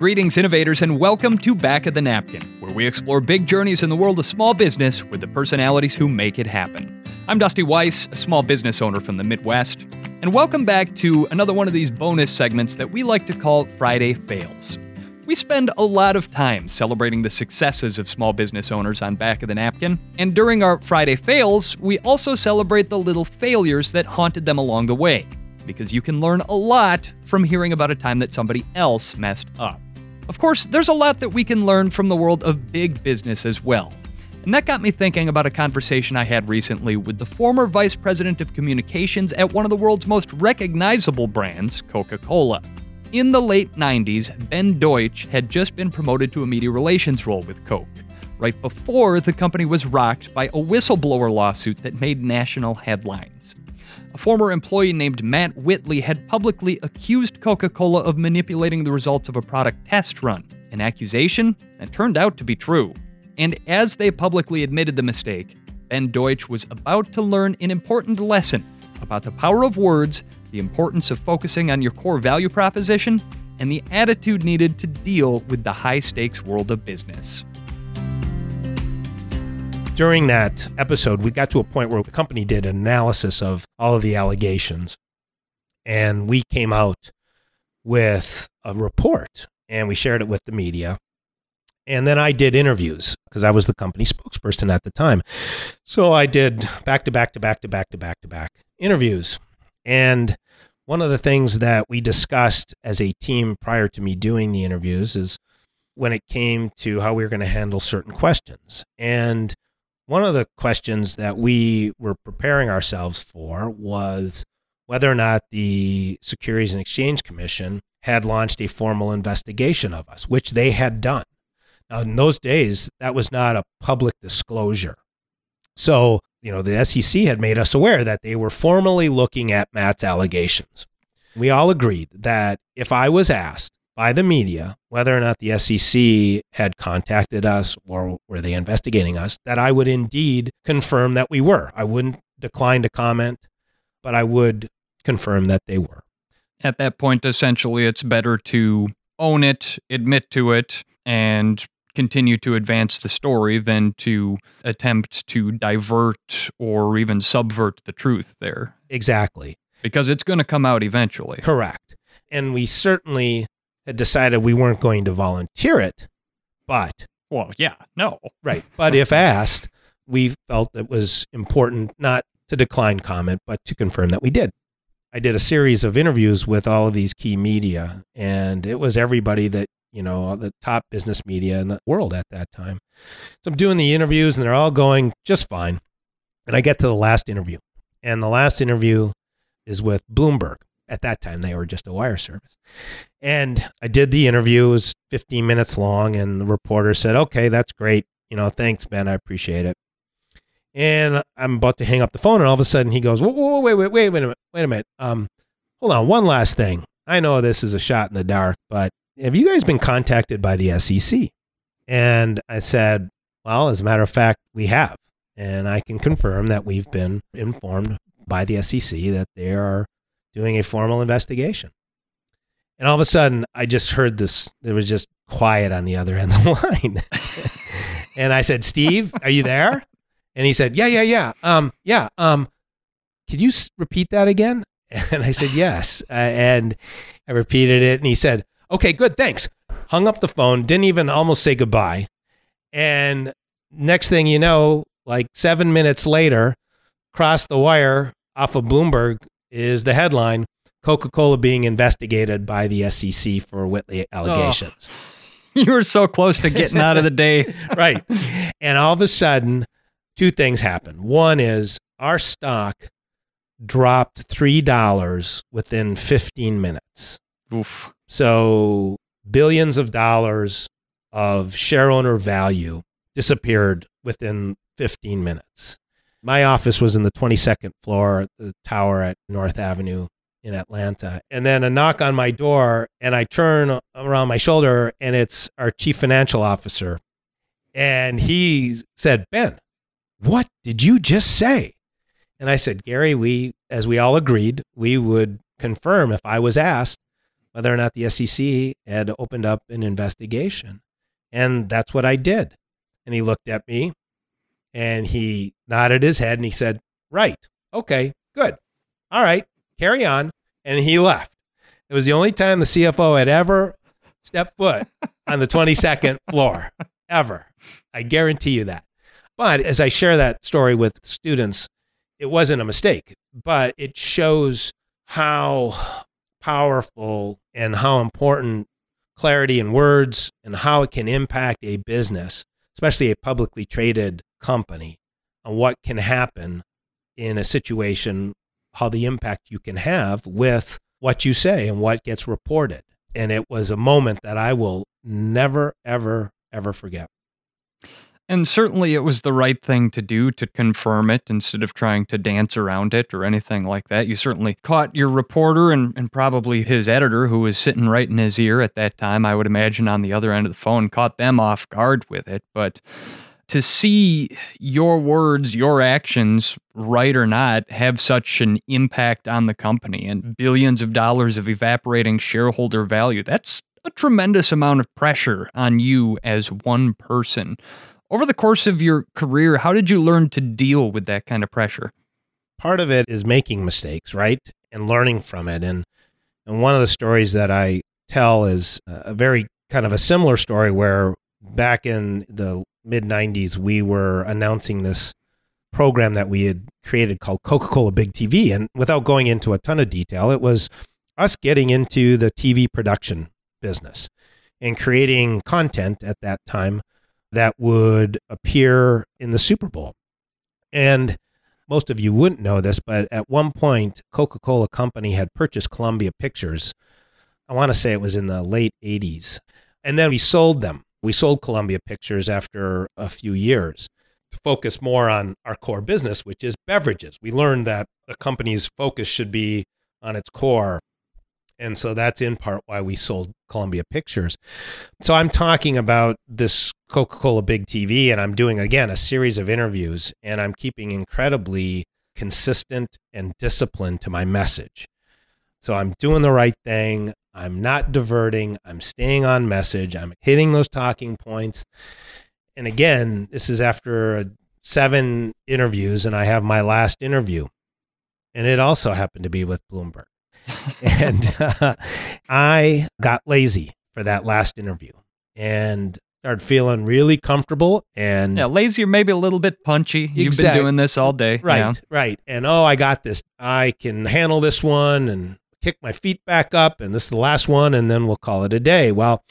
Greetings, innovators, and welcome to Back of the Napkin, where we explore big journeys in the world of small business with the personalities who make it happen. I'm Dusty Weiss, a small business owner from the Midwest, and welcome back to another one of these bonus segments that we like to call Friday Fails. We spend a lot of time celebrating the successes of small business owners on Back of the Napkin, and during our Friday Fails, we also celebrate the little failures that haunted them along the way because you can learn a lot from hearing about a time that somebody else messed up. Of course, there's a lot that we can learn from the world of big business as well. And that got me thinking about a conversation I had recently with the former vice president of communications at one of the world's most recognizable brands, Coca Cola. In the late 90s, Ben Deutsch had just been promoted to a media relations role with Coke, right before the company was rocked by a whistleblower lawsuit that made national headlines. A former employee named Matt Whitley had publicly accused Coca Cola of manipulating the results of a product test run, an accusation that turned out to be true. And as they publicly admitted the mistake, Ben Deutsch was about to learn an important lesson about the power of words, the importance of focusing on your core value proposition, and the attitude needed to deal with the high stakes world of business during that episode, we got to a point where the company did an analysis of all of the allegations. And we came out with a report and we shared it with the media. And then I did interviews because I was the company spokesperson at the time. So I did back to back to back to back to back to back interviews. And one of the things that we discussed as a team prior to me doing the interviews is when it came to how we were going to handle certain questions. And one of the questions that we were preparing ourselves for was whether or not the Securities and Exchange Commission had launched a formal investigation of us, which they had done. Now, in those days, that was not a public disclosure. So, you know, the SEC had made us aware that they were formally looking at Matt's allegations. We all agreed that if I was asked by the media whether or not the SEC had contacted us or were they investigating us, that I would indeed confirm that we were. I wouldn't decline to comment, but I would confirm that they were. At that point, essentially, it's better to own it, admit to it, and continue to advance the story than to attempt to divert or even subvert the truth there. Exactly. Because it's going to come out eventually. Correct. And we certainly had decided we weren't going to volunteer it, but well, yeah, no, right. But if asked, we felt it was important not to decline comment, but to confirm that we did. I did a series of interviews with all of these key media, and it was everybody that you know the top business media in the world at that time. So I'm doing the interviews, and they're all going just fine. And I get to the last interview, and the last interview is with Bloomberg. At that time, they were just a wire service. And I did the interview. It was 15 minutes long, and the reporter said, "Okay, that's great. You know, thanks, Ben. I appreciate it." And I'm about to hang up the phone, and all of a sudden he goes, whoa, whoa, wait, wait, wait, wait a minute, wait a minute. Um, hold on, one last thing. I know this is a shot in the dark, but have you guys been contacted by the SEC? And I said, well, as a matter of fact, we have. And I can confirm that we've been informed by the SEC that they are doing a formal investigation. And all of a sudden, I just heard this. There was just quiet on the other end of the line. and I said, Steve, are you there? And he said, Yeah, yeah, yeah. Um, yeah. Um, could you s- repeat that again? And I said, Yes. Uh, and I repeated it. And he said, Okay, good. Thanks. Hung up the phone, didn't even almost say goodbye. And next thing you know, like seven minutes later, crossed the wire off of Bloomberg is the headline Coca Cola being investigated by the SEC for Whitley oh. allegations. Oh, you were so close to getting out of the day. right. And all of a sudden, two things happen. One is our stock dropped $3 within 15 minutes. Oof. So billions of dollars of share owner value disappeared within 15 minutes. My office was in the 22nd floor, the tower at North Avenue in Atlanta. And then a knock on my door, and I turn around my shoulder, and it's our chief financial officer. And he said, Ben, what did you just say? And I said, Gary, we, as we all agreed, we would confirm if I was asked whether or not the SEC had opened up an investigation. And that's what I did. And he looked at me and he nodded his head and he said, Right. Okay, good. All right, carry on. And he left. It was the only time the CFO had ever stepped foot on the 22nd floor, ever. I guarantee you that. But as I share that story with students, it wasn't a mistake, but it shows how powerful and how important clarity in words and how it can impact a business, especially a publicly traded company, and what can happen in a situation, how the impact you can have with what you say and what gets reported. And it was a moment that I will never, ever, ever forget. And certainly it was the right thing to do to confirm it instead of trying to dance around it or anything like that. You certainly caught your reporter and, and probably his editor, who was sitting right in his ear at that time, I would imagine on the other end of the phone, caught them off guard with it. But to see your words, your actions, right or not, have such an impact on the company and billions of dollars of evaporating shareholder value, that's a tremendous amount of pressure on you as one person. Over the course of your career, how did you learn to deal with that kind of pressure? Part of it is making mistakes, right? And learning from it. And and one of the stories that I tell is a very kind of a similar story where back in the mid 90s, we were announcing this program that we had created called Coca Cola Big TV. And without going into a ton of detail, it was us getting into the TV production business and creating content at that time that would appear in the Super Bowl. And most of you wouldn't know this, but at one point, Coca Cola Company had purchased Columbia Pictures. I want to say it was in the late 80s. And then we sold them we sold Columbia Pictures after a few years to focus more on our core business, which is beverages. We learned that a company's focus should be on its core. And so that's in part why we sold Columbia Pictures. So I'm talking about this Coca Cola Big TV, and I'm doing again a series of interviews, and I'm keeping incredibly consistent and disciplined to my message. So I'm doing the right thing. I'm not diverting. I'm staying on message. I'm hitting those talking points. And again, this is after seven interviews, and I have my last interview. And it also happened to be with Bloomberg. and uh, I got lazy for that last interview and started feeling really comfortable and yeah lazy or maybe a little bit punchy you've been doing this all day right right and oh i got this i can handle this one and kick my feet back up, and this is the last one, and then we'll call it a day. Well,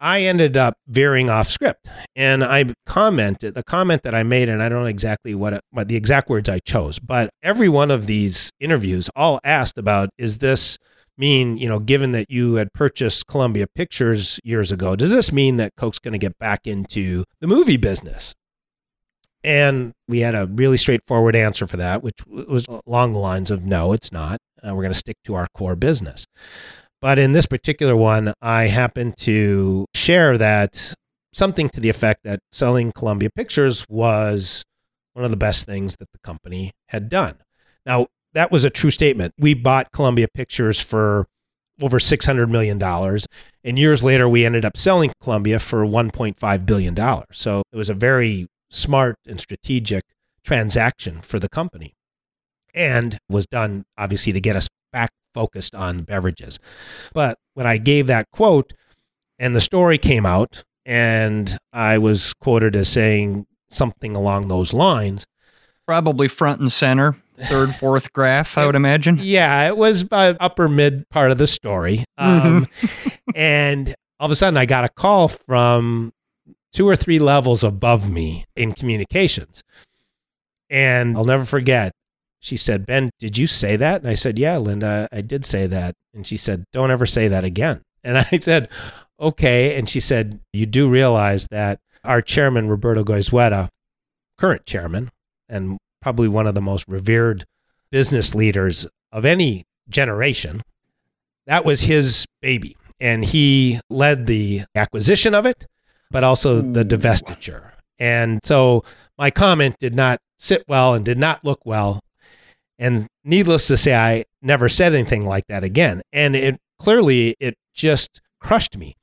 I ended up veering off script, and I commented the comment that I made, and I don't know exactly what, it, what the exact words I chose, but every one of these interviews all asked about is this mean, you know, given that you had purchased Columbia Pictures years ago, does this mean that Coke's going to get back into the movie business? And we had a really straightforward answer for that, which was along the lines of no, it's not. Uh, we're going to stick to our core business. But in this particular one, I happened to share that something to the effect that selling Columbia Pictures was one of the best things that the company had done. Now, that was a true statement. We bought Columbia Pictures for over $600 million. And years later, we ended up selling Columbia for $1.5 billion. So it was a very smart and strategic transaction for the company and was done obviously to get us back focused on beverages. But when I gave that quote and the story came out and I was quoted as saying something along those lines, probably front and center, third, fourth graph, I would imagine. Yeah, it was upper mid part of the story. Um, mm-hmm. and all of a sudden, I got a call from two or three levels above me in communications. And I'll never forget, she said, Ben, did you say that? And I said, Yeah, Linda, I did say that. And she said, Don't ever say that again. And I said, Okay. And she said, You do realize that our chairman, Roberto Goizueta, current chairman, and probably one of the most revered business leaders of any generation, that was his baby. And he led the acquisition of it but also the hmm. divestiture. And so my comment did not sit well and did not look well. And needless to say, I never said anything like that again. And it clearly it just crushed me.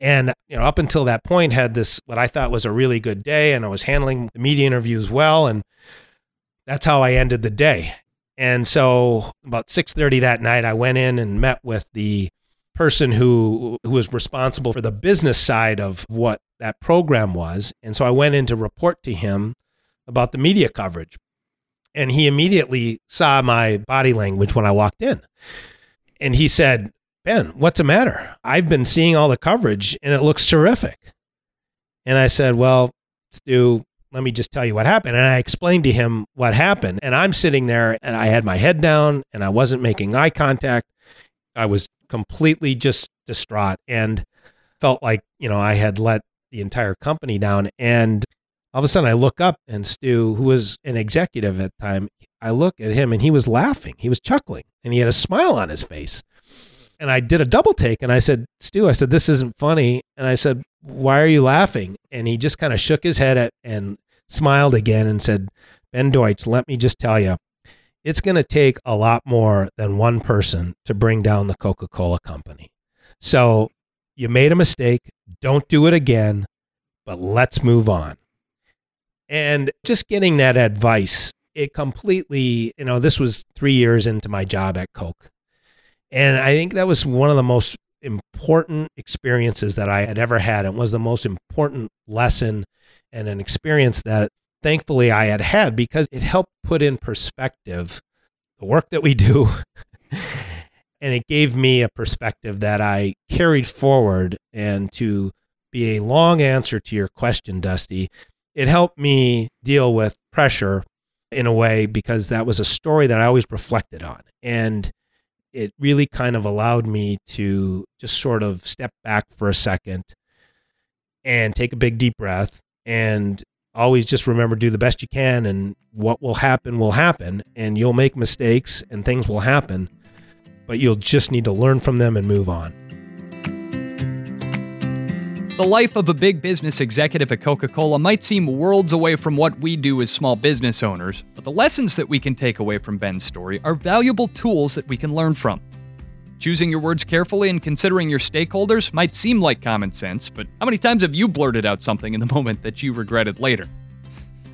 And you know, up until that point, had this what I thought was a really good day, and I was handling the media interviews well, and that's how I ended the day. And so, about six thirty that night, I went in and met with the person who who was responsible for the business side of what that program was. And so, I went in to report to him about the media coverage, and he immediately saw my body language when I walked in, and he said, Ben, what's the matter? I've been seeing all the coverage and it looks terrific. And I said, Well, Stu, let me just tell you what happened. And I explained to him what happened. And I'm sitting there and I had my head down and I wasn't making eye contact. I was completely just distraught and felt like, you know, I had let the entire company down. And all of a sudden I look up and Stu, who was an executive at the time, I look at him and he was laughing. He was chuckling and he had a smile on his face and I did a double take and I said, Stu, I said, this isn't funny. And I said, why are you laughing? And he just kind of shook his head at, and smiled again and said, Ben Deutsch, let me just tell you, it's going to take a lot more than one person to bring down the Coca Cola company. So you made a mistake. Don't do it again, but let's move on. And just getting that advice, it completely, you know, this was three years into my job at Coke. And I think that was one of the most important experiences that I had ever had. It was the most important lesson and an experience that thankfully I had had because it helped put in perspective the work that we do. and it gave me a perspective that I carried forward. And to be a long answer to your question, Dusty, it helped me deal with pressure in a way because that was a story that I always reflected on. And it really kind of allowed me to just sort of step back for a second and take a big deep breath and always just remember do the best you can and what will happen will happen and you'll make mistakes and things will happen but you'll just need to learn from them and move on the life of a big business executive at Coca Cola might seem worlds away from what we do as small business owners, but the lessons that we can take away from Ben's story are valuable tools that we can learn from. Choosing your words carefully and considering your stakeholders might seem like common sense, but how many times have you blurted out something in the moment that you regretted later?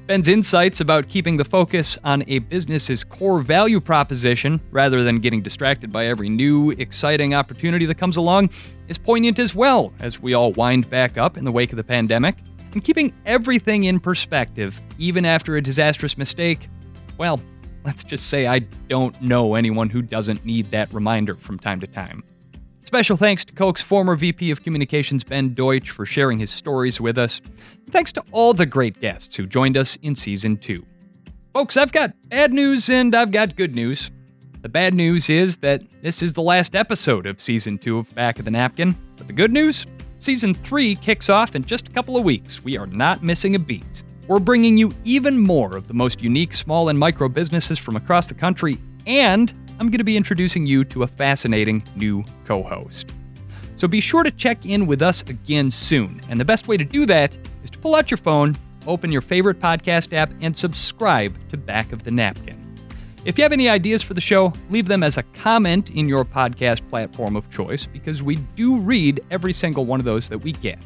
Ben's insights about keeping the focus on a business's core value proposition rather than getting distracted by every new, exciting opportunity that comes along is poignant as well as we all wind back up in the wake of the pandemic. And keeping everything in perspective, even after a disastrous mistake, well, let's just say I don't know anyone who doesn't need that reminder from time to time. Special thanks to Coke's former VP of Communications, Ben Deutsch, for sharing his stories with us. Thanks to all the great guests who joined us in Season 2. Folks, I've got bad news and I've got good news. The bad news is that this is the last episode of Season 2 of Back of the Napkin. But the good news? Season 3 kicks off in just a couple of weeks. We are not missing a beat. We're bringing you even more of the most unique small and micro businesses from across the country and I'm going to be introducing you to a fascinating new co host. So be sure to check in with us again soon. And the best way to do that is to pull out your phone, open your favorite podcast app, and subscribe to Back of the Napkin. If you have any ideas for the show, leave them as a comment in your podcast platform of choice because we do read every single one of those that we get.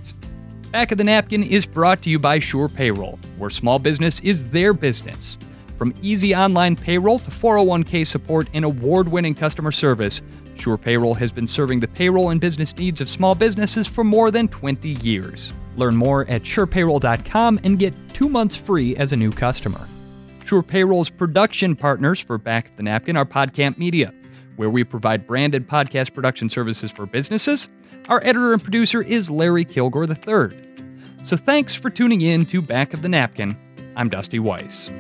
Back of the Napkin is brought to you by Sure Payroll, where small business is their business. From easy online payroll to 401k support and award winning customer service, Sure Payroll has been serving the payroll and business needs of small businesses for more than 20 years. Learn more at surepayroll.com and get two months free as a new customer. Sure Payroll's production partners for Back of the Napkin are Podcamp Media, where we provide branded podcast production services for businesses. Our editor and producer is Larry Kilgore III. So thanks for tuning in to Back of the Napkin. I'm Dusty Weiss.